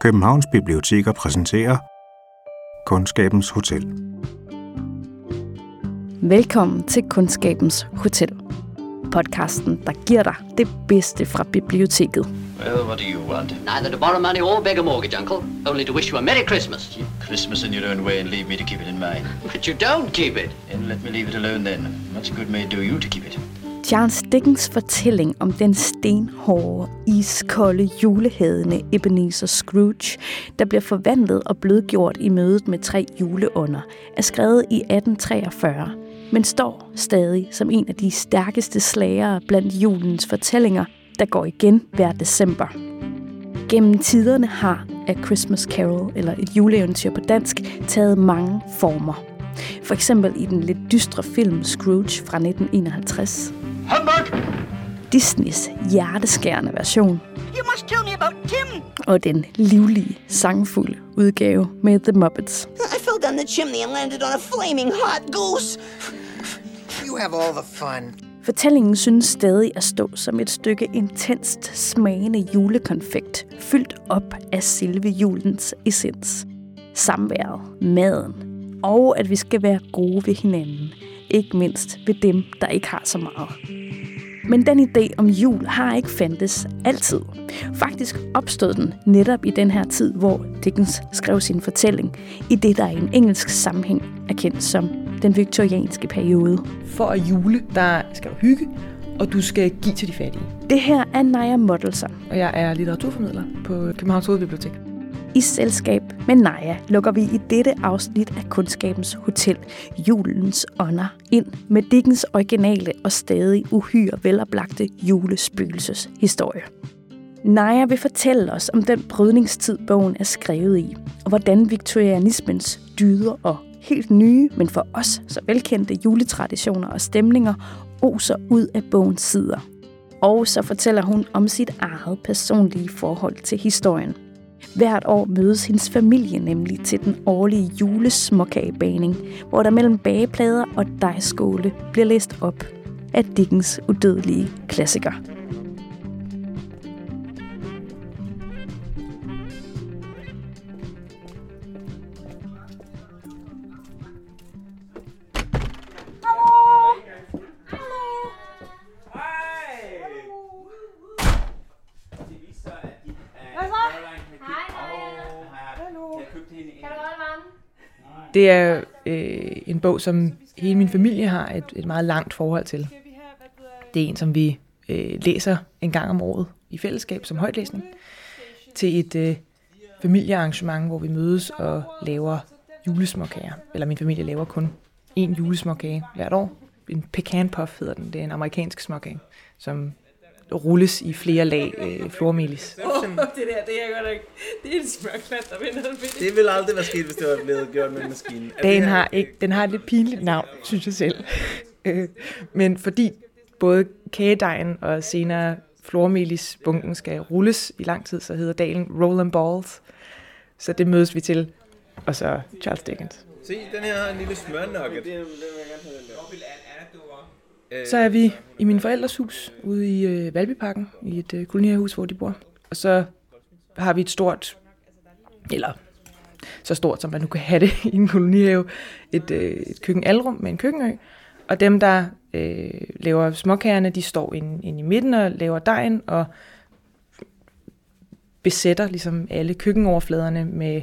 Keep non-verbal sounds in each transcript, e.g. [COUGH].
Københavns Biblioteker præsenterer Kundskabens Hotel. Velkommen til Kundskabens Hotel. Podcasten, der giver dig det bedste fra biblioteket. Well, what do you want? Neither to borrow money or beg a mortgage, Uncle. Only to wish you a Merry Christmas. Keep Christmas in your own way and leave me to keep it in mine. But you don't keep it. And let me leave it alone then. Much good may do you to keep it. Charles Dickens fortælling om den stenhårde, iskolde, julehædende Ebenezer Scrooge, der bliver forvandlet og blødgjort i mødet med tre juleånder, er skrevet i 1843, men står stadig som en af de stærkeste slagere blandt julens fortællinger, der går igen hver december. Gennem tiderne har A Christmas Carol, eller et juleeventyr på dansk, taget mange former. For eksempel i den lidt dystre film Scrooge fra 1951. Humbug! Disneys hjerteskærende version. You must tell me about Tim. Og den livlige, sangfulde udgave med The Muppets. I fell down the chimney and landed on a flaming hot goose. You have all the fun. Fortællingen synes stadig at stå som et stykke intenst smagende julekonfekt, fyldt op af selve julens essens. Samværet, maden, og at vi skal være gode ved hinanden, ikke mindst ved dem, der ikke har så meget. Men den idé om jul har ikke fandtes altid. Faktisk opstod den netop i den her tid, hvor Dickens skrev sin fortælling, i det, der i en engelsk sammenhæng er kendt som den viktorianske periode. For at jule, der skal du hygge, og du skal give til de fattige. Det her er Naja Moddelser. Og jeg er litteraturformidler på Københavns Hovedbibliotek. I selskab med Naja lukker vi i dette afsnit af Kundskabens Hotel julens ånder ind med Dickens originale og stadig uhyre veloplagte julespøgelseshistorie. Naja vil fortælle os om den brydningstid, bogen er skrevet i, og hvordan viktorianismens dyder og helt nye, men for os så velkendte juletraditioner og stemninger oser ud af bogens sider. Og så fortæller hun om sit eget personlige forhold til historien. Hvert år mødes hendes familie nemlig til den årlige julesmåkagebaning, hvor der mellem bageplader og dejskåle bliver læst op af Dickens udødelige klassiker. Det er øh, en bog, som hele min familie har et, et meget langt forhold til. Det er en, som vi øh, læser en gang om året i fællesskab som højtlæsning til et øh, familiearrangement, hvor vi mødes og laver julesmåkager. Eller min familie laver kun én julesmåkage hvert år. En pecan puff hedder den. Det er en amerikansk småkage, som rulles i flere lag øh, flormelis. Oh, det der, det er godt ikke. Det er en smørklat, der vinder den Det ville aldrig være sket, hvis det var blevet gjort med en maskine. Den det her- har, ikke, den har et lidt pinligt navn, synes jeg selv. Øh, Men fordi både kagedejen og senere flormelis bunken skal rulles i lang tid, så hedder dalen Roll and Balls. Så det mødes vi til. Og så Charles Dickens. Se, den her har en lille smørnugget. Det, det vil jeg gerne have den der. Så er vi i min forældres hus ude i øh, Valbyparken, i et øh, kolonierhus, hvor de bor. Og så har vi et stort, eller så stort, som man nu kan have det [LAUGHS] i en kolonihave, et, øh, et køkkenalrum med en køkkenø. Og dem, der øh, laver småkagerne, de står inde, inde i midten og laver dejen og besætter ligesom alle køkkenoverfladerne med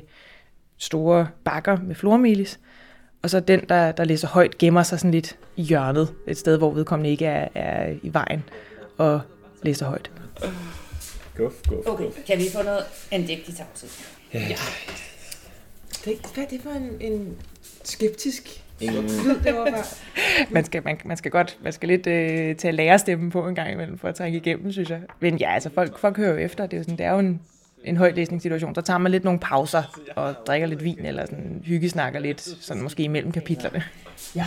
store bakker med flormelis. Og så den, der, der læser højt, gemmer sig sådan lidt i hjørnet, et sted, hvor vedkommende ikke er, er i vejen og læser højt. Guf, guf, Okay, kan vi få noget andægtig tavshed? Det, hvad er det for en, en skeptisk Ingen, lyd, det var bare? [LAUGHS] Man skal, man, man skal godt, man skal lidt øh, tage lærerstemmen på en gang imellem, for at trænge igennem, synes jeg. Men ja, altså folk, folk hører jo efter, det er jo, sådan, det er jo en, en højtlæsningssituation. Så tager man lidt nogle pauser og drikker lidt vin, eller sådan hyggesnakker lidt, sådan måske imellem kapitlerne. Ja.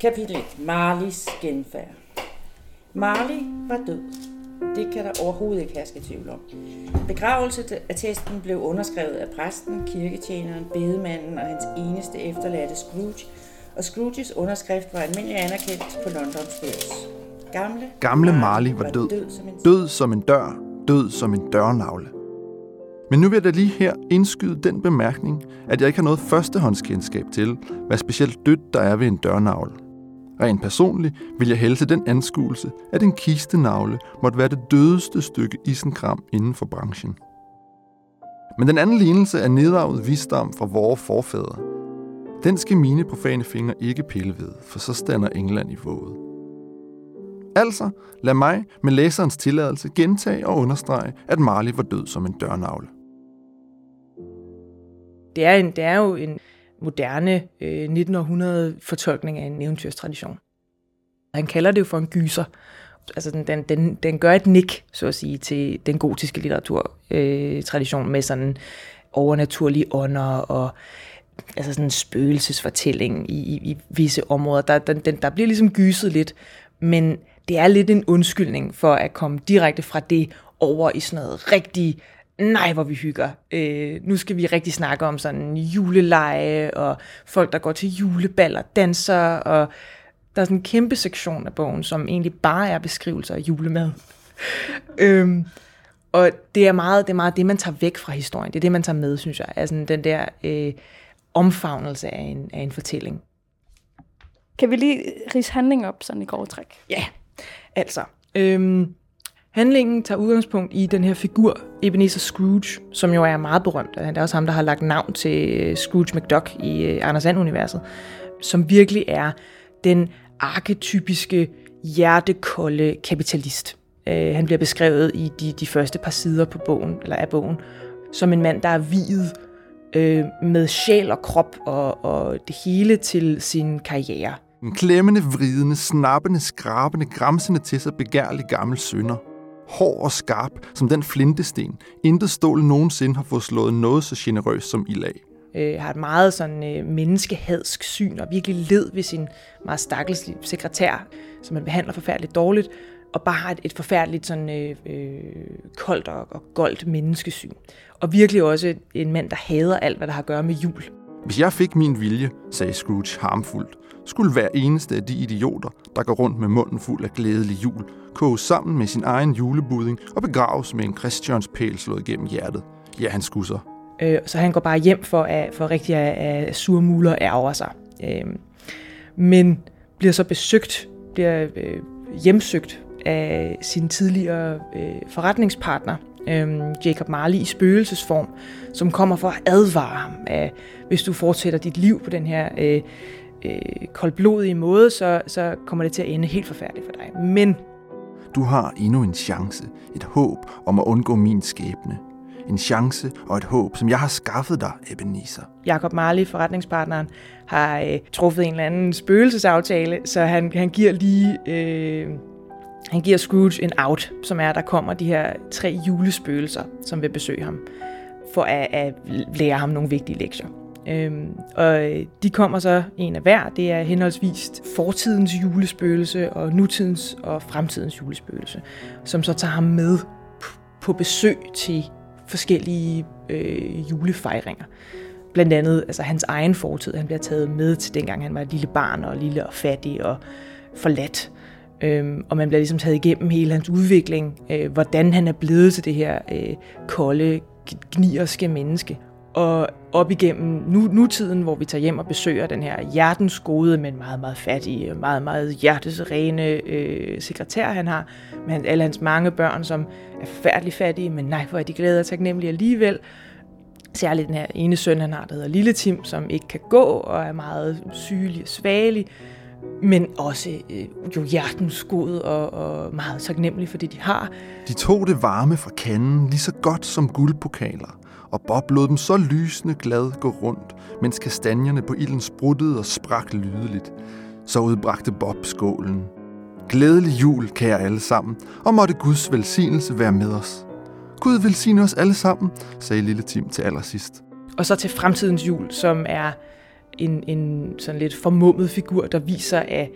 Kapitel 1. Marlies genfærd. Marley var død. Det kan der overhovedet ikke herske tvivl om. Begravelseattesten blev underskrevet af præsten, kirketjeneren, bedemanden og hans eneste efterladte Scrooge, og Scrooges underskrift var almindelig anerkendt på Londons børs. Gamle, Gamle Marley var død. død som en Død som en dør, død som en dørnavle. Men nu vil jeg da lige her indskyde den bemærkning, at jeg ikke har noget førstehåndskendskab til, hvad specielt dødt der er ved en dørnavl. Rent personligt vil jeg hælde til den anskuelse, at en kistenavle måtte være det dødeste stykke isenkram inden for branchen. Men den anden lignelse er nedarvet visdom fra vores forfædre. Den skal mine profane fingre ikke pille ved, for så stander England i våget. Altså, lad mig med læserens tilladelse gentage og understrege, at Marley var død som en dørnavle. Det er, en, det er jo en moderne øh, 1900-fortolkning af en eventyrstradition. Han kalder det jo for en gyser. Altså den, den, den, den gør et nik, så at sige, til den gotiske litteraturtradition øh, med sådan overnaturlige ånder og altså sådan en spøgelsesfortælling i, i, i visse områder. Der, den, den, der bliver ligesom gyset lidt, men det er lidt en undskyldning for at komme direkte fra det over i sådan noget rigtig nej, hvor vi hygger. Øh, nu skal vi rigtig snakke om sådan juleleje, og folk, der går til juleballer, danser, og der er sådan en kæmpe sektion af bogen, som egentlig bare er beskrivelser af julemad. [LAUGHS] øhm, og det er, meget, det er meget det, man tager væk fra historien. Det er det, man tager med, synes jeg. Altså den der øh, omfavnelse af en, af en fortælling. Kan vi lige rise handling op sådan i grove træk? Ja, altså. Øhm, handlingen tager udgangspunkt i den her figur, Ebenezer Scrooge, som jo er meget berømt. Det er også ham, der har lagt navn til øh, Scrooge McDuck i øh, Anders And-universet, som virkelig er den arketypiske hjertekolde kapitalist. Øh, han bliver beskrevet i de, de første par sider på bogen, eller af bogen, som en mand, der er videt øh, med sjæl og krop og, og det hele til sin karriere. En klemmende, vridende, snappende, skrabende, græmsende til sig begærlig gammel sønder. Hård og skarp som den flintesten, intet stål nogensinde har fået slået noget så generøst som ild af øh, har et meget sådan øh, menneskehadsk syn og virkelig led ved sin meget stakkels sekretær, som man behandler forfærdeligt dårligt, og bare har et, et forfærdeligt sådan øh, øh, koldt og, og goldt menneskesyn. Og virkelig også en mand, der hader alt, hvad der har at gøre med jul. Hvis jeg fik min vilje, sagde Scrooge harmfuldt, skulle hver eneste af de idioter, der går rundt med munden fuld af glædelig jul, koge sammen med sin egen julebudding og begraves med en Christians pæl slået gennem hjertet. Ja, han skulle så. Øh, så han går bare hjem for, at, for rigtig at, at surmule og ærger sig. Øh, men bliver så besøgt, bliver øh, hjemsøgt af sin tidligere øh, forretningspartner, øh, Jacob Marley i spøgelsesform, som kommer for at advare ham, at hvis du fortsætter dit liv på den her øh, øh, koldblodige måde, så, så kommer det til at ende helt forfærdeligt for dig. Men du har endnu en chance, et håb om at undgå min skæbne en chance og et håb, som jeg har skaffet dig, Ebenezer. Jakob Marley, forretningspartneren, har øh, truffet en eller anden spøgelsesaftale, så han, han giver lige... Øh, han giver Scrooge en out, som er, at der kommer de her tre julespøgelser, som vil besøge ham, for at, at lære ham nogle vigtige lektier. Øhm, og øh, de kommer så en af hver. Det er henholdsvis fortidens julespøgelse og nutidens og fremtidens julespøgelse, som så tager ham med på besøg til forskellige øh, julefejringer. Blandt andet altså hans egen fortid. Han bliver taget med til dengang han var et lille barn og lille og fattig og forladt. Øhm, og man bliver ligesom taget igennem hele hans udvikling, øh, hvordan han er blevet til det her øh, kolde, gnierske menneske. Og op igennem nu, nutiden, hvor vi tager hjem og besøger den her hjertens gode, men meget, meget fattige, meget, meget hjertesrene øh, sekretær, han har, med alle hans mange børn, som er forfærdeligt fattige, men nej, hvor er de glade og taknemmelige alligevel. Særligt den her ene søn, han har, der hedder Lille Tim, som ikke kan gå og er meget sygelig og svagelig, men også øh, jo hjertens god og, og meget taknemmelig for det, de har. De tog det varme fra kanden lige så godt som guldpokaler og Bob lod dem så lysende glad gå rundt, mens kastanjerne på ilden spruttede og sprak lydeligt. Så udbragte Bob skålen. Glædelig jul, kære alle sammen, og måtte Guds velsignelse være med os. Gud velsigne os alle sammen, sagde lille Tim til allersidst. Og så til fremtidens jul, som er en, en sådan lidt formummet figur, der viser, at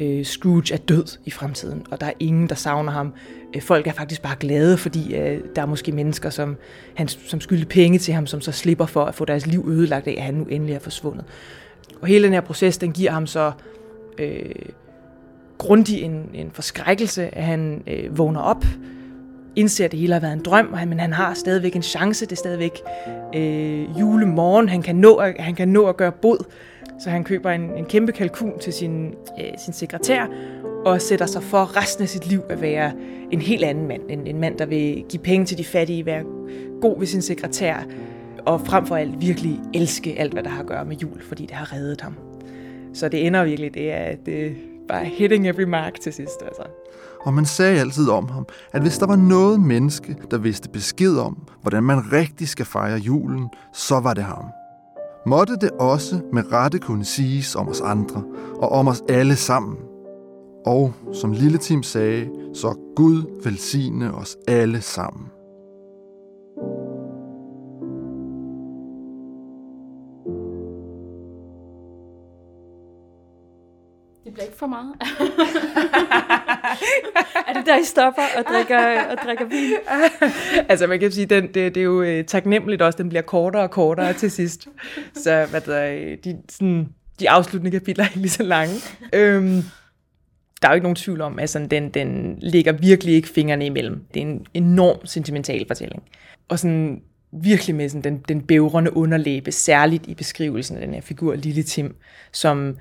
øh, Scrooge er død i fremtiden, og der er ingen, der savner ham. Øh, folk er faktisk bare glade, fordi øh, der er måske mennesker, som, han, som skylder penge til ham, som så slipper for at få deres liv ødelagt af, at han nu endelig er forsvundet. Og hele den her proces, den giver ham så øh, grundig en, en forskrækkelse, at han øh, vågner op indser, at det hele har været en drøm, men han har stadigvæk en chance. Det er stadigvæk øh, julemorgen. Han kan, nå, han kan nå at gøre bod. Så han køber en, en kæmpe kalkun til sin, øh, sin sekretær, og sætter sig for resten af sit liv at være en helt anden mand. En, en mand, der vil give penge til de fattige, være god ved sin sekretær, og frem for alt virkelig elske alt, hvad der har at gøre med jul, fordi det har reddet ham. Så det ender virkelig, det er, det er bare hitting every mark til sidst. Altså. Og man sagde altid om ham, at hvis der var noget menneske, der vidste besked om, hvordan man rigtig skal fejre julen, så var det ham. Måtte det også med rette kunne siges om os andre, og om os alle sammen. Og som Lille Tim sagde, så Gud velsigne os alle sammen. Det bliver ikke for meget. [LAUGHS] [LAUGHS] er det der, I stopper og drikker, og drikker vin? altså man kan sige, den, det, det er jo øh, taknemmeligt også, den bliver kortere og kortere til sidst. Så hvad der, øh, de, sådan, de afsluttende kapitler er ikke lige så lange. Øhm, der er jo ikke nogen tvivl om, at sådan, den, den ligger virkelig ikke fingrene imellem. Det er en enorm sentimental fortælling. Og sådan virkelig med sådan, den, den bævrende underlæbe, særligt i beskrivelsen af den her figur, Lille Tim, som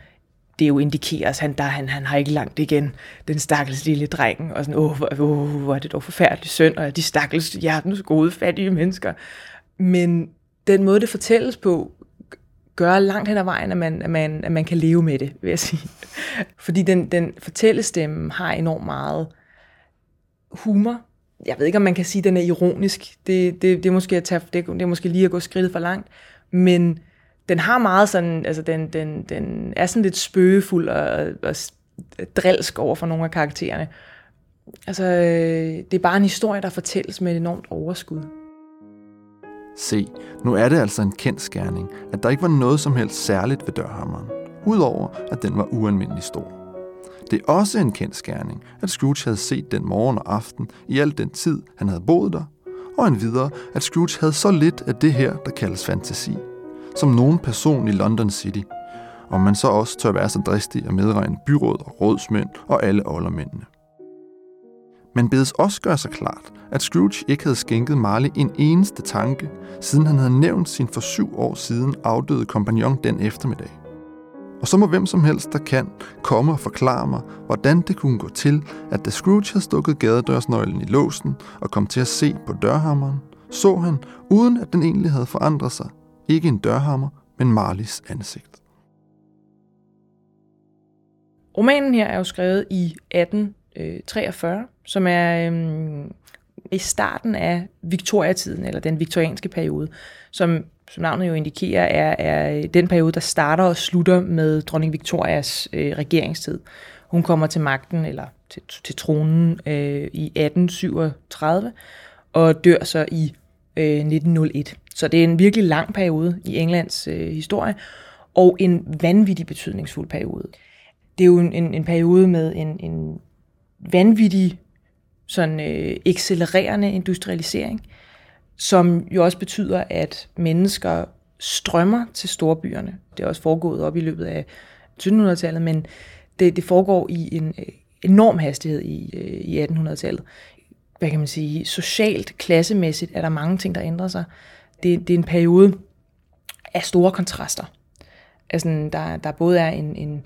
det jo indikeres, han, der, han, han har ikke langt igen, den stakkels lille dreng, og sådan, åh, hvor, åh, hvor er det dog forfærdeligt synd, og de stakkels hjertens gode, fattige mennesker. Men den måde, det fortælles på, gør langt hen ad vejen, at man, at man, at man kan leve med det, vil jeg sige. Fordi den, den fortællestemme har enormt meget humor. Jeg ved ikke, om man kan sige, at den er ironisk. Det, det, det, er, måske at tage, det, det er måske lige at gå skridtet for langt. Men den har meget sådan, altså den, den, den er sådan lidt spøgefuld og, og drilsk over for nogle af karaktererne. Altså, øh, det er bare en historie, der fortælles med et enormt overskud. Se, nu er det altså en kendt skærning, at der ikke var noget som helst særligt ved dørhammeren, udover at den var ualmindelig stor. Det er også en kendt skærning, at Scrooge havde set den morgen og aften i al den tid, han havde boet der, og en videre, at Scrooge havde så lidt af det her, der kaldes fantasi, som nogen person i London City, og man så også tør være så dristig at medregne byråd og rådsmænd og alle oldermændene. Man bedes også gøre sig klart, at Scrooge ikke havde skænket Marley en eneste tanke, siden han havde nævnt sin for syv år siden afdøde kompagnon den eftermiddag. Og så må hvem som helst, der kan, komme og forklare mig, hvordan det kunne gå til, at da Scrooge havde stukket gadedørsnøglen i låsen og kom til at se på dørhammeren, så han, uden at den egentlig havde forandret sig, ikke en dørhammer, men Marlis ansigt. Romanen her er jo skrevet i 1843, øh, som er øhm, i starten af Victoria-tiden, eller den viktorianske periode, som, som navnet jo indikerer, er, er øh, den periode, der starter og slutter med dronning Victorias øh, regeringstid. Hun kommer til magten, eller til, til tronen, øh, i 1837, og dør så i øh, 1901. Så det er en virkelig lang periode i Englands øh, historie, og en vanvittig betydningsfuld periode. Det er jo en, en, en periode med en, en vanvittig sådan øh, accelererende industrialisering, som jo også betyder, at mennesker strømmer til storbyerne. Det er også foregået op i løbet af 1700-tallet, men det, det foregår i en øh, enorm hastighed i, øh, i 1800-tallet. Hvad kan man sige? Socialt, klassemæssigt er der mange ting, der ændrer sig. Det, det er en periode af store kontraster. Altså, der, der både er en, en,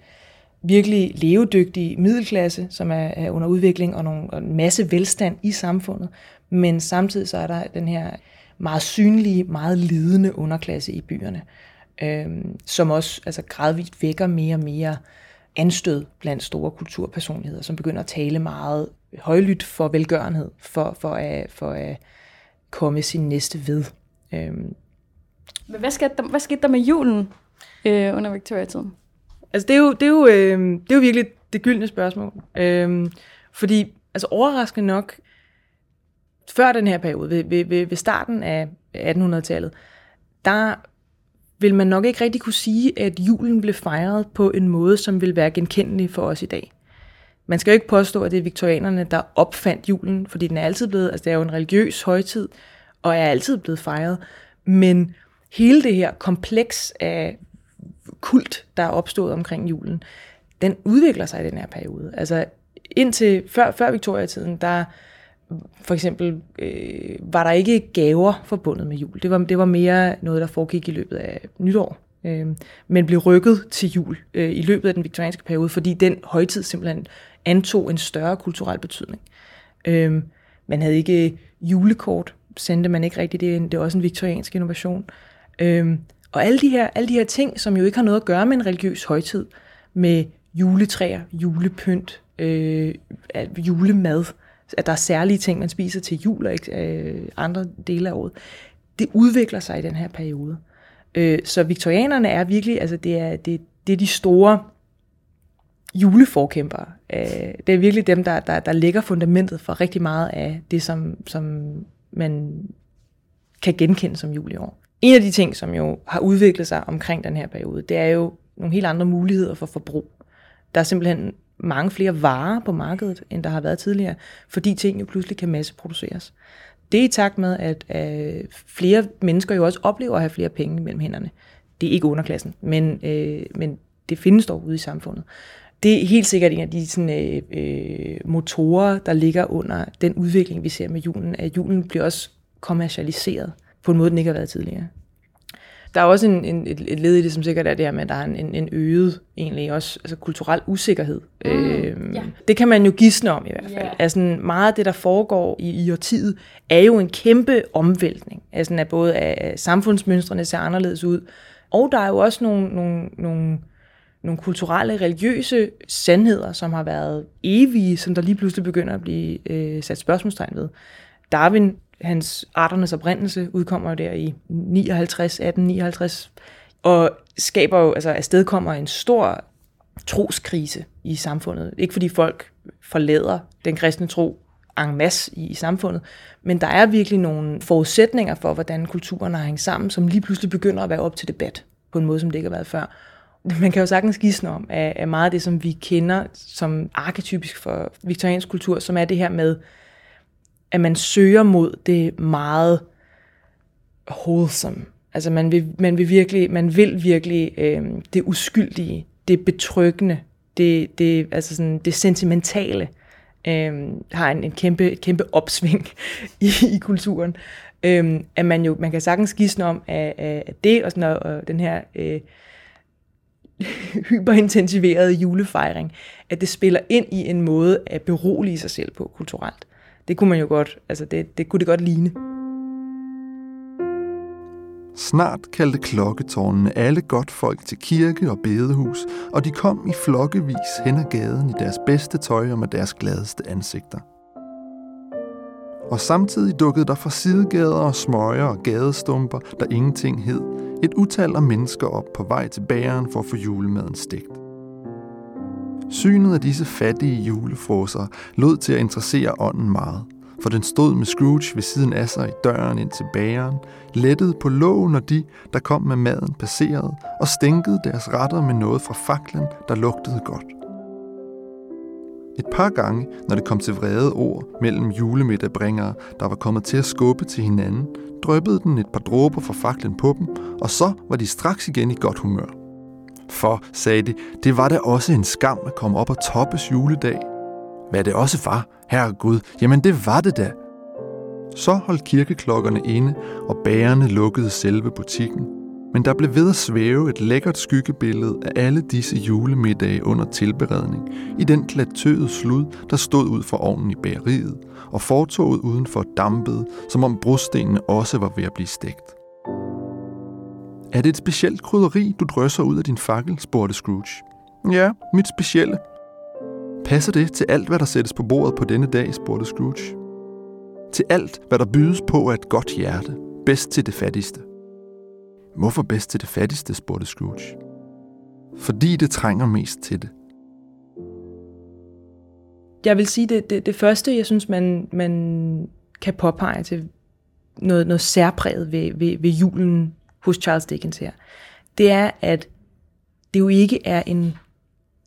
virkelig levedygtig middelklasse, som er, er under udvikling, og, nogle, og en masse velstand i samfundet. Men samtidig så er der den her meget synlige, meget lidende underklasse i byerne, øhm, som også altså, gradvist vækker mere og mere anstød blandt store kulturpersonligheder, som begynder at tale meget højlydt for velgørenhed, for, for, at, for at komme sin næste ved. Øhm. Men hvad skete der, hvad skete der med julen øh, under Victoria-tiden? Altså, det er jo, det er jo, øh, det er jo virkelig det gyldne spørgsmål. Øh, fordi, altså overraskende nok, før den her periode, ved, ved, ved starten af 1800-tallet, der vil man nok ikke rigtig kunne sige, at julen blev fejret på en måde, som vil være genkendelig for os i dag. Man skal jo ikke påstå, at det er viktorianerne, der opfandt julen, fordi den er altid blevet, altså det er jo en religiøs højtid, og er altid blevet fejret. Men hele det her kompleks af kult, der er opstået omkring julen, den udvikler sig i den her periode. Altså indtil før, før Victoria-tiden, der for eksempel øh, var der ikke gaver forbundet med jul. Det var, det var mere noget, der foregik i løbet af nytår, øh, men blev rykket til jul øh, i løbet af den viktorianske periode, fordi den højtid simpelthen antog en større kulturel betydning. Øh, man havde ikke julekort, sendte man ikke rigtigt det, det er også en viktoriansk innovation. Øh, og alle de, her, alle de her ting, som jo ikke har noget at gøre med en religiøs højtid, med juletræer, julepynt, øh, julemad, at der er særlige ting, man spiser til jul og ikke øh, andre dele af året, det udvikler sig i den her periode. Øh, så viktorianerne er virkelig, altså det er, det, det er de store juleforkæmpere. Øh, det er virkelig dem, der, der, der lægger fundamentet for rigtig meget af det, som, som man kan genkende som jul i år. En af de ting, som jo har udviklet sig omkring den her periode, det er jo nogle helt andre muligheder for forbrug. Der er simpelthen mange flere varer på markedet, end der har været tidligere, fordi ting jo pludselig kan masseproduceres. Det er i takt med, at øh, flere mennesker jo også oplever at have flere penge mellem hænderne. Det er ikke underklassen, men, øh, men det findes dog ude i samfundet. Det er helt sikkert en af de sådan, øh, øh, motorer, der ligger under den udvikling, vi ser med julen, at julen bliver også kommercialiseret på en måde, den ikke har været tidligere. Der er også en, en, et, et led i det, som sikkert er det her med, at der er en, en øget, egentlig også altså kulturel usikkerhed. Mm, øhm, ja. Det kan man jo gisne om i hvert fald. Yeah. Altså meget af det, der foregår i, i årtiet, er jo en kæmpe omvæltning. Altså at både af samfundsmønstrene ser anderledes ud, og der er jo også nogle, nogle, nogle, nogle kulturelle, religiøse sandheder, som har været evige, som der lige pludselig begynder at blive øh, sat spørgsmålstegn ved. Darwin hans Arternes oprindelse udkommer jo der i 59, 1859, og skaber jo, altså afstedkommer en stor troskrise i samfundet. Ikke fordi folk forlader den kristne tro en masse i, i samfundet, men der er virkelig nogle forudsætninger for, hvordan kulturen har hængt sammen, som lige pludselig begynder at være op til debat på en måde, som det ikke har været før. Man kan jo sagtens gisne om, at meget af det, som vi kender som arketypisk for viktoriansk kultur, som er det her med at man søger mod det meget wholesome. Altså man vil, man vil virkelig, man vil virkelig øh, det uskyldige, det betryggende, det, det, altså sådan, det sentimentale øh, har en, en kæmpe, et kæmpe opsving [LAUGHS] i, i kulturen. Øh, at man jo, man kan sagtens gisne om, at, at det og, sådan, og den her øh, [LAUGHS] hyperintensiverede julefejring, at det spiller ind i en måde at berolige sig selv på kulturelt. Det kunne man jo godt, altså det, det kunne det godt ligne. Snart kaldte klokketårnene alle godt folk til kirke og bedehus, og de kom i flokkevis hen ad gaden i deres bedste tøj og med deres gladeste ansigter. Og samtidig dukkede der fra sidegader og smøger og gadestumper, der ingenting hed, et utal af mennesker op på vej til bageren for at få julemaden stegt. Synet af disse fattige julefroser lod til at interessere ånden meget, for den stod med Scrooge ved siden af sig i døren ind til bageren, lettede på lågen, når de, der kom med maden, passerede, og stænkede deres retter med noget fra faklen, der lugtede godt. Et par gange, når det kom til vrede ord mellem julemiddagбringere, der var kommet til at skubbe til hinanden, drøbbede den et par dråber fra faklen på dem, og så var de straks igen i godt humør. For, sagde de, det var da også en skam at komme op og toppes juledag. Hvad det også var, herre Gud, jamen det var det da. Så holdt kirkeklokkerne inde, og bærerne lukkede selve butikken. Men der blev ved at svæve et lækkert skyggebillede af alle disse julemiddage under tilberedning i den klatøede slud, der stod ud fra ovnen i bageriet, og fortoget udenfor dampede, som om brostenene også var ved at blive stegt. Er det et specielt krydderi, du drysser ud af din fakkel, spurgte Scrooge. Ja, mit specielle. Passer det til alt, hvad der sættes på bordet på denne dag, spurgte Scrooge. Til alt, hvad der bydes på af et godt hjerte. Bedst til det fattigste. Hvorfor bedst til det fattigste, spurgte Scrooge. Fordi det trænger mest til det. Jeg vil sige, det, det, det første, jeg synes, man, man kan påpege til noget, noget særpræget ved, ved, ved julen hos Charles Dickens her, det er, at det jo ikke er en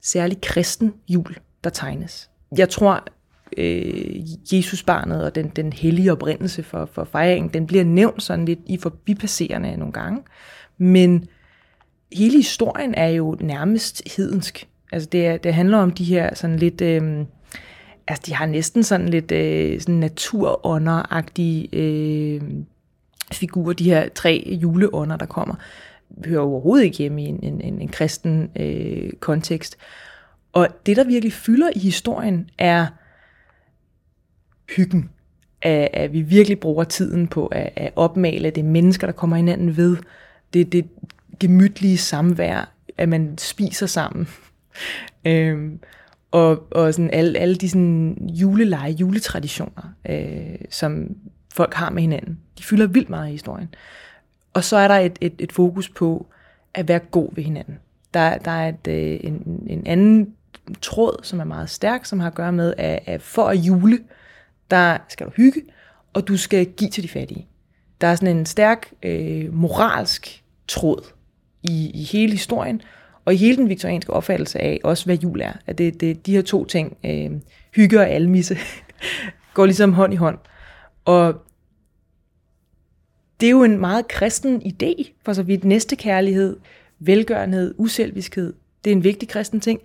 særlig kristen jul, der tegnes. Jeg tror, øh, Jesusbarnet og den, den hellige oprindelse for, for fejringen, den bliver nævnt sådan lidt i forbipasserende nogle gange. Men hele historien er jo nærmest hedensk. Altså det, er, det handler om de her sådan lidt øh, altså de har næsten sådan lidt øh, sådan naturånderagtige øh, figurer, de her tre juleånder, der kommer, hører overhovedet ikke hjemme i en, en, en, en kristen øh, kontekst. Og det, der virkelig fylder i historien, er hyggen. At, at vi virkelig bruger tiden på at, at opmale det mennesker, der kommer hinanden ved. Det, det gemytlige samvær, at man spiser sammen. [LAUGHS] øhm, og, og sådan alle, alle de sådan juleleje, juletraditioner, øh, som folk har med hinanden. De fylder vildt meget i historien. Og så er der et, et, et fokus på at være god ved hinanden. Der, der er et, øh, en, en anden tråd, som er meget stærk, som har at gøre med, at, at for at jule, der skal du hygge, og du skal give til de fattige. Der er sådan en stærk øh, moralsk tråd i, i hele historien, og i hele den viktorianske opfattelse af også, hvad jul er. At det, det, de her to ting, øh, hygge og almisse, [LAUGHS] går ligesom hånd i hånd. Og det er jo en meget kristen idé, for så vidt næstekærlighed, velgørenhed, uselviskhed, det er en vigtig kristen ting.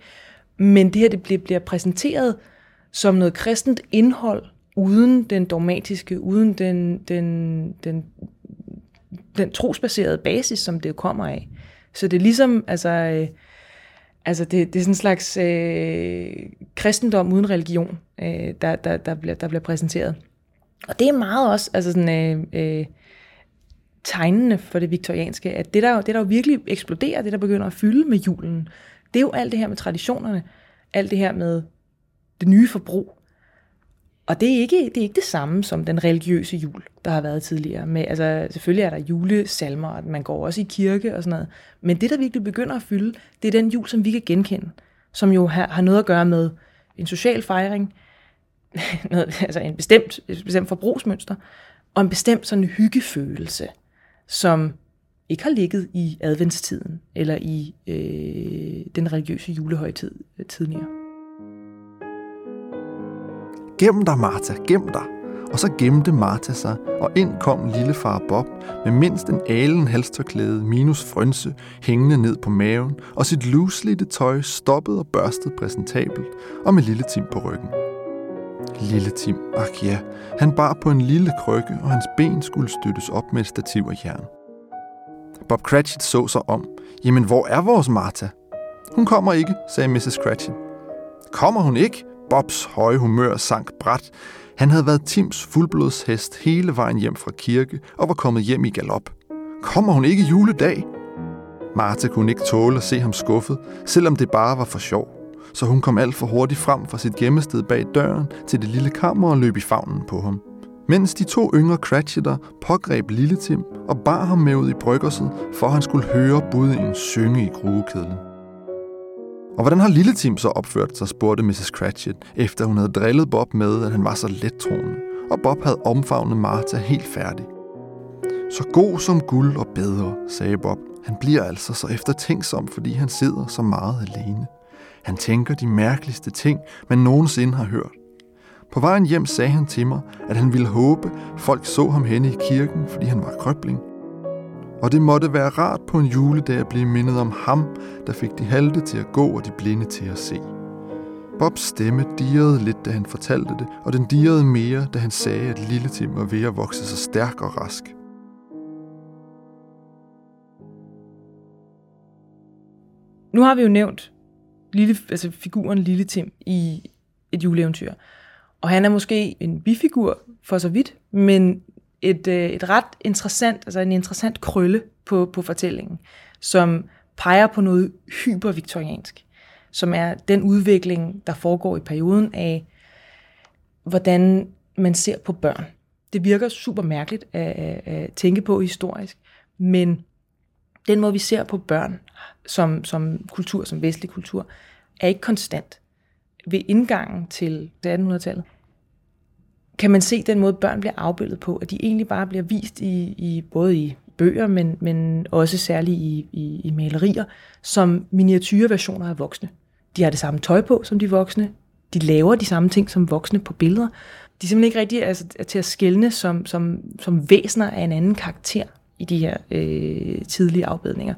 Men det her det bliver, bliver præsenteret som noget kristent indhold, uden den dogmatiske, uden den, den, den, den trosbaserede basis, som det kommer af. Så det er ligesom, altså, øh, altså det, det er sådan en slags øh, kristendom uden religion, øh, der, der, der, bliver, der bliver præsenteret. Og det er meget også altså sådan, øh, øh, tegnende for det viktorianske, at det der, det der jo virkelig eksploderer, det der begynder at fylde med julen, det er jo alt det her med traditionerne, alt det her med det nye forbrug. Og det er, ikke, det er ikke det samme som den religiøse jul, der har været tidligere. Med, altså, selvfølgelig er der julesalmer, og man går også i kirke og sådan noget. Men det, der virkelig begynder at fylde, det er den jul, som vi kan genkende. Som jo har, har noget at gøre med en social fejring, [LAUGHS] noget, altså en bestemt, et bestemt forbrugsmønster, og en bestemt sådan hyggefølelse, som ikke har ligget i adventstiden eller i øh, den religiøse julehøjtid øh, tidligere. Gem dig, Martha, gem dig. Og så gemte Martha sig, og ind kom lillefar Bob med mindst en alen halstørklæde minus frønse hængende ned på maven, og sit luslitte tøj stoppet og børstet præsentabelt, og med lille Tim på ryggen. Lille Tim, ak ja, han bar på en lille krykke, og hans ben skulle støttes op med et stativ af jern. Bob Cratchit så sig om. Jamen, hvor er vores Martha? Hun kommer ikke, sagde Mrs. Cratchit. Kommer hun ikke? Bobs høje humør sank bræt. Han havde været Tims fuldblodshest hele vejen hjem fra kirke og var kommet hjem i galop. Kommer hun ikke juledag? Martha kunne ikke tåle at se ham skuffet, selvom det bare var for sjov. Så hun kom alt for hurtigt frem fra sit gemmested bag døren til det lille kammer og løb i favnen på ham. Mens de to yngre Cratchiter pågreb Lille Tim og bar ham med ud i bryggerset, for han skulle høre budingen synge i gruekedlen. Og hvordan har Lille Tim så opført sig, spurgte Mrs. Cratchit, efter hun havde drillet Bob med, at han var så lettroende, og Bob havde omfavnet Martha helt færdig. Så god som guld og bedre, sagde Bob. Han bliver altså så eftertænksom, fordi han sidder så meget alene. Han tænker de mærkeligste ting, man nogensinde har hørt. På vejen hjem sagde han til mig, at han ville håbe, folk så ham henne i kirken, fordi han var krøbling. Og det måtte være rart på en juledag at blive mindet om ham, der fik de halte til at gå og de blinde til at se. Bobs stemme dirrede lidt, da han fortalte det, og den dirrede mere, da han sagde, at lille Tim var ved at vokse så stærk og rask. Nu har vi jo nævnt lille, altså figuren Lille Tim i et juleeventyr. Og han er måske en bifigur for så vidt, men et, øh, et ret interessant, altså en interessant krølle på, på fortællingen, som peger på noget hyperviktoriansk, som er den udvikling, der foregår i perioden af, hvordan man ser på børn. Det virker super mærkeligt at, at, at tænke på historisk, men den måde, vi ser på børn som, som kultur, som vestlig kultur, er ikke konstant. Ved indgangen til 1800-tallet kan man se den måde, børn bliver afbildet på, at de egentlig bare bliver vist i, i både i bøger, men, men også særligt i, i, i malerier, som miniatyrversioner af voksne. De har det samme tøj på som de voksne. De laver de samme ting som voksne på billeder. De er simpelthen ikke rigtig altså, til at skælne som, som, som væsener af en anden karakter i de her øh, tidlige afbedninger.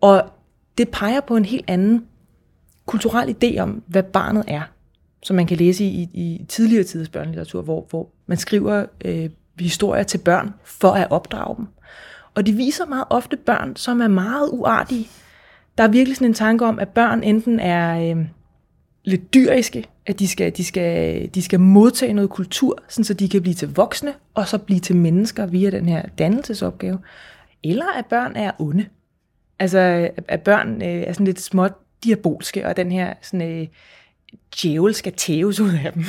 Og det peger på en helt anden kulturel idé om, hvad barnet er. som man kan læse i, i tidligere tiders børnelitteratur, hvor, hvor man skriver øh, historier til børn for at opdrage dem. Og de viser meget ofte børn, som er meget uartige. Der er virkelig sådan en tanke om, at børn enten er øh, lidt dyriske, at de skal, de, skal, de skal modtage noget kultur, sådan så de kan blive til voksne, og så blive til mennesker via den her dannelsesopgave. Eller at børn er onde. Altså, at børn øh, er sådan lidt småt diabolske, og den her sådan, øh, djævel skal tæves ud af dem.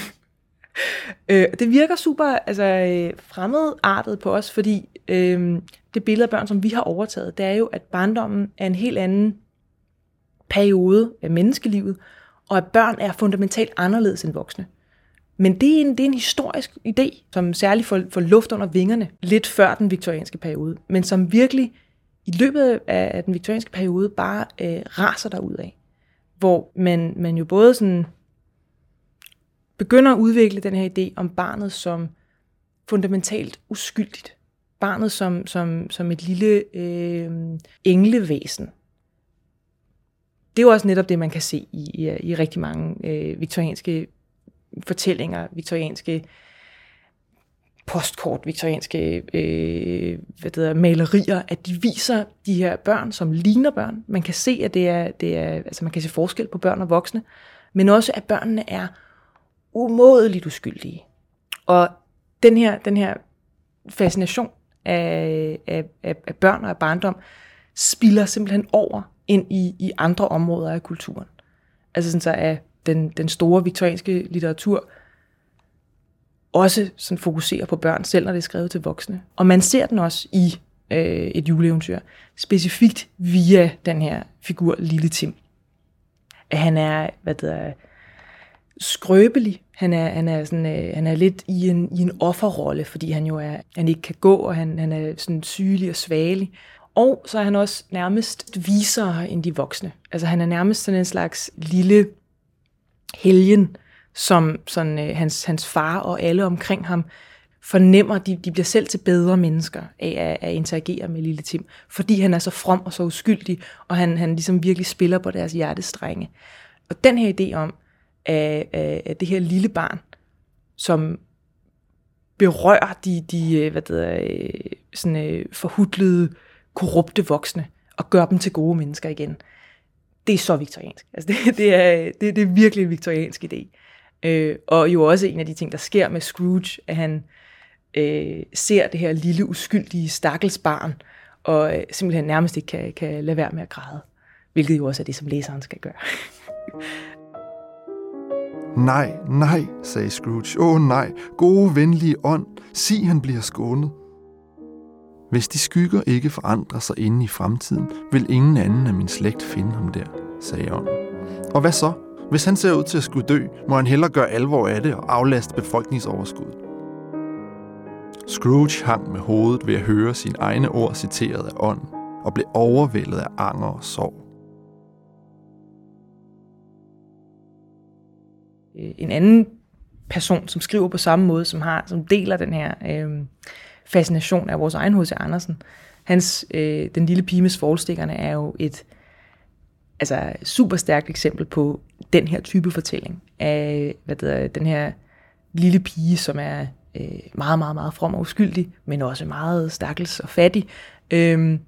øh, det virker super altså, øh, fremmedartet på os, fordi øh, det billede af børn, som vi har overtaget, det er jo, at barndommen er en helt anden periode af menneskelivet, og at børn er fundamentalt anderledes end voksne. Men det er en, det er en historisk idé, som særligt får, får luft under vingerne lidt før den viktorianske periode, men som virkelig i løbet af den viktorianske periode bare øh, raser der ud af. Hvor man, man jo både sådan begynder at udvikle den her idé om barnet som fundamentalt uskyldigt. Barnet som, som, som et lille øh, englevæsen. Det er jo også netop det, man kan se i, i, i rigtig mange øh, viktorianske fortællinger, viktorianske postkort, viktorianske øh, hvad det hedder, malerier, at de viser de her børn, som ligner børn. Man kan se, at det er, det er, altså man kan se forskel på børn og voksne, men også, at børnene er umådeligt uskyldige. Og den her, den her fascination af, af, af, af børn og af barndom spiller simpelthen over ind i, i andre områder af kulturen. Altså sådan så at den, den store viktorianske litteratur også sådan fokuserer på børn, selv når det er skrevet til voksne. Og man ser den også i øh, et juleeventyr, specifikt via den her figur Lille Tim. At han er, hvad det er, skrøbelig. Han er, han er, sådan, øh, han er lidt i en, i en offerrolle, fordi han jo er, han ikke kan gå, og han, han er sådan sygelig og svagelig. Og så er han også nærmest visere end de voksne. Altså han er nærmest sådan en slags lille helgen, som sådan, øh, hans, hans far og alle omkring ham fornemmer, de, de bliver selv til bedre mennesker af at, at interagere med lille Tim, fordi han er så from og så uskyldig, og han, han ligesom virkelig spiller på deres hjertestrenge. Og den her idé om, at, at, det her lille barn, som berører de, de øh, hvad det er, øh, sådan, øh, forhudlede, korrupte voksne, og gøre dem til gode mennesker igen. Det er så viktoriansk. Altså det, det, er, det, det er virkelig en viktoriansk idé. Øh, og jo også en af de ting, der sker med Scrooge, at han øh, ser det her lille, uskyldige stakkelsbarn, og øh, simpelthen nærmest ikke kan, kan lade være med at græde. Hvilket jo også er det, som læseren skal gøre. [LAUGHS] nej, nej, sagde Scrooge. Åh oh, nej, gode, venlige ånd, sig han bliver skånet. Hvis de skygger ikke forandrer sig inde i fremtiden, vil ingen anden af min slægt finde ham der, sagde ånden. Og hvad så? Hvis han ser ud til at skulle dø, må han hellere gøre alvor af det og aflaste befolkningsoverskud. Scrooge hang med hovedet ved at høre sine egne ord citeret af ånden og blev overvældet af anger og sorg. En anden person, som skriver på samme måde, som har, som deler den her øh, fascination af vores egen H.C. Andersen. Hans øh, Den lille pige med svolstikkerne er jo et altså, super stærkt eksempel på den her type fortælling af hvad det er, den her lille pige, som er øh, meget, meget, meget from og uskyldig, men også meget stakkels og fattig, øh,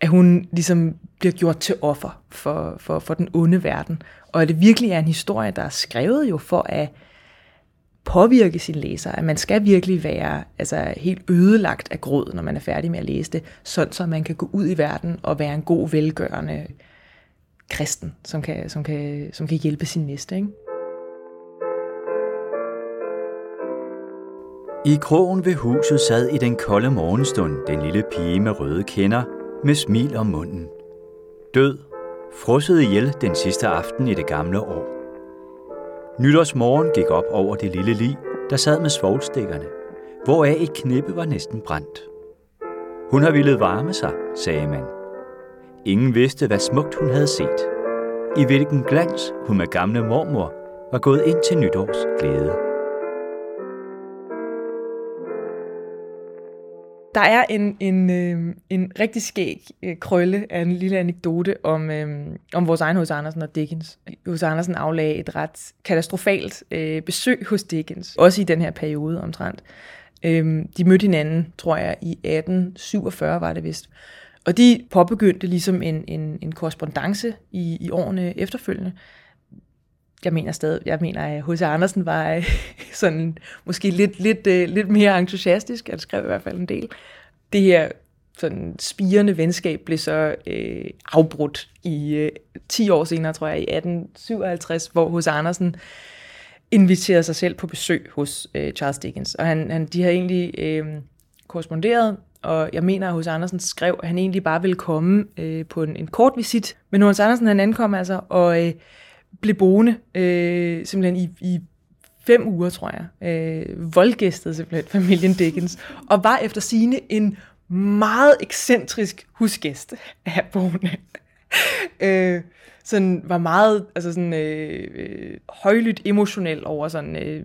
at hun ligesom bliver gjort til offer for, for, for den onde verden. Og at det virkelig er en historie, der er skrevet jo for at påvirke sin læser, at man skal virkelig være altså, helt ødelagt af gråd, når man er færdig med at læse det, sådan så man kan gå ud i verden og være en god, velgørende kristen, som kan, som kan, som kan hjælpe sin næste. Ikke? I krogen ved huset sad i den kolde morgenstund den lille pige med røde kender med smil om munden. Død, frosset ihjel den sidste aften i det gamle år. Nytårsmorgen gik op over det lille lig, der sad med svovlstikkerne, hvoraf et knippe var næsten brændt. Hun har ville varme sig, sagde man. Ingen vidste, hvad smukt hun havde set. I hvilken glans hun med gamle mormor var gået ind til nytårs glæde. Der er en, en, øh, en rigtig skæg øh, krølle af en lille anekdote om, øh, om vores egen hos Andersen og Dickens. Hos Andersen aflagde et ret katastrofalt øh, besøg hos Dickens, også i den her periode omtrent. Øh, de mødte hinanden, tror jeg, i 1847 var det vist. Og de påbegyndte ligesom en, en, en korrespondence i, i årene efterfølgende. Jeg mener stadig, jeg mener, at H.C. Andersen var øh, [LAUGHS] sådan måske lidt, lidt, øh, lidt mere entusiastisk. Han skrev i hvert fald en del. Det her sådan spirende venskab blev så øh, afbrudt i øh, 10 år senere, tror jeg, i 1857, hvor H.C. Andersen inviterede sig selv på besøg hos øh, Charles Dickens. Og han, han, de har egentlig øh, korresponderet og jeg mener, at hos Andersen skrev, at han egentlig bare ville komme øh, på en, en kort visit. Men hos Andersen, han ankom altså, og øh, blev boende øh, simpelthen i, i fem uger, tror jeg. Øh, voldgæstede simpelthen familien Dickens, og var efter sine en meget ekscentrisk husgæst af boende. øh, sådan var meget altså sådan, øh, øh, højlydt emotionel over sådan, øh,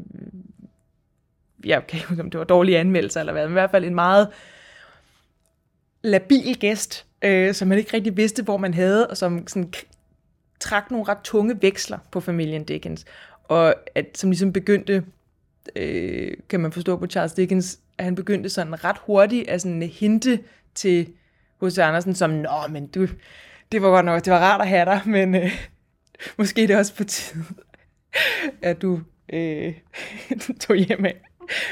jeg kan ikke huske, om det var dårlige anmeldelser eller hvad, men i hvert fald en meget labil gæst, øh, som man ikke rigtig vidste, hvor man havde, og som sådan trak nogle ret tunge veksler på familien Dickens, og at, som ligesom begyndte, øh, kan man forstå på Charles Dickens, at han begyndte sådan ret hurtigt at sådan hinte til H.C. Andersen som, nå, men du, det var godt nok, det var rart at have dig, men øh, [LAUGHS] måske er det også på tide, at du øh, [LAUGHS] tog hjem af.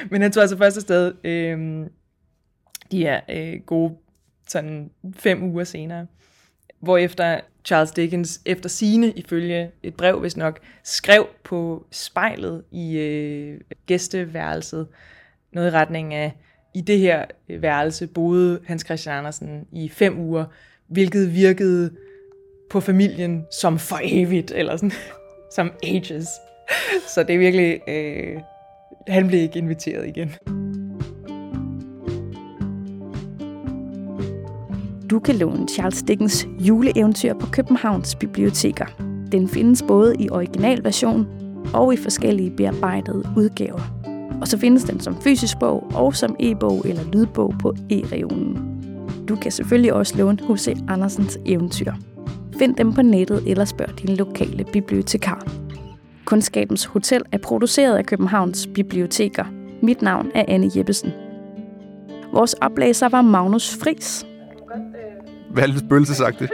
Men han tog altså først afsted øh, de her øh, gode sådan fem uger senere. Hvorefter Charles Dickens efter sine ifølge et brev, hvis nok, skrev på spejlet i øh, gæsteværelset noget i retning af, i det her øh, værelse boede Hans Christian Andersen i fem uger, hvilket virkede på familien som for evigt, eller sådan, [LAUGHS] som ages. Så det er virkelig, øh, han blev ikke inviteret igen. Du kan låne Charles Dickens juleeventyr på Københavns biblioteker. Den findes både i originalversion og i forskellige bearbejdede udgaver. Og så findes den som fysisk bog og som e-bog eller lydbog på e-regionen. Du kan selvfølgelig også låne H.C. Andersens eventyr. Find dem på nettet eller spørg din lokale bibliotekar. Kundskabens Hotel er produceret af Københavns Biblioteker. Mit navn er Anne Jeppesen. Vores oplæser var Magnus Fris. Hvad lidt spøgelsesagtigt.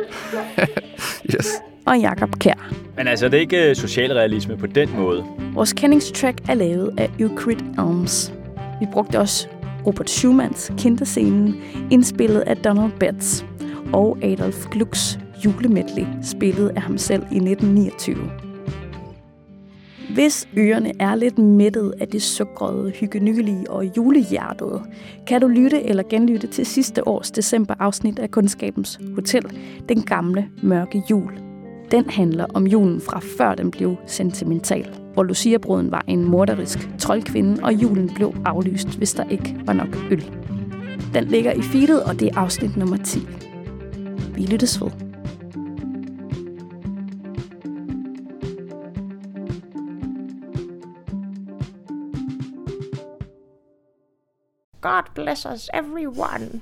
[LAUGHS] yes. Og Jakob Kær. Men altså, det er ikke øh, socialrealisme på den måde. Vores kendingstrack er lavet af Euclid Elms. Vi brugte også Robert Schumanns Kinderscenen, indspillet af Donald Betts, og Adolf Glucks julemedley, spillet af ham selv i 1929. Hvis ørerne er lidt mættet af det sukkrede, hyggenyggelige og julehjertede, kan du lytte eller genlytte til sidste års december-afsnit af Kundskabens Hotel, Den Gamle Mørke Jul. Den handler om julen fra før den blev sentimental, hvor Lucia-bruden var en morderisk troldkvinde, og julen blev aflyst, hvis der ikke var nok øl. Den ligger i feedet, og det er afsnit nummer 10. Vi lyttes ved. God bless us, everyone.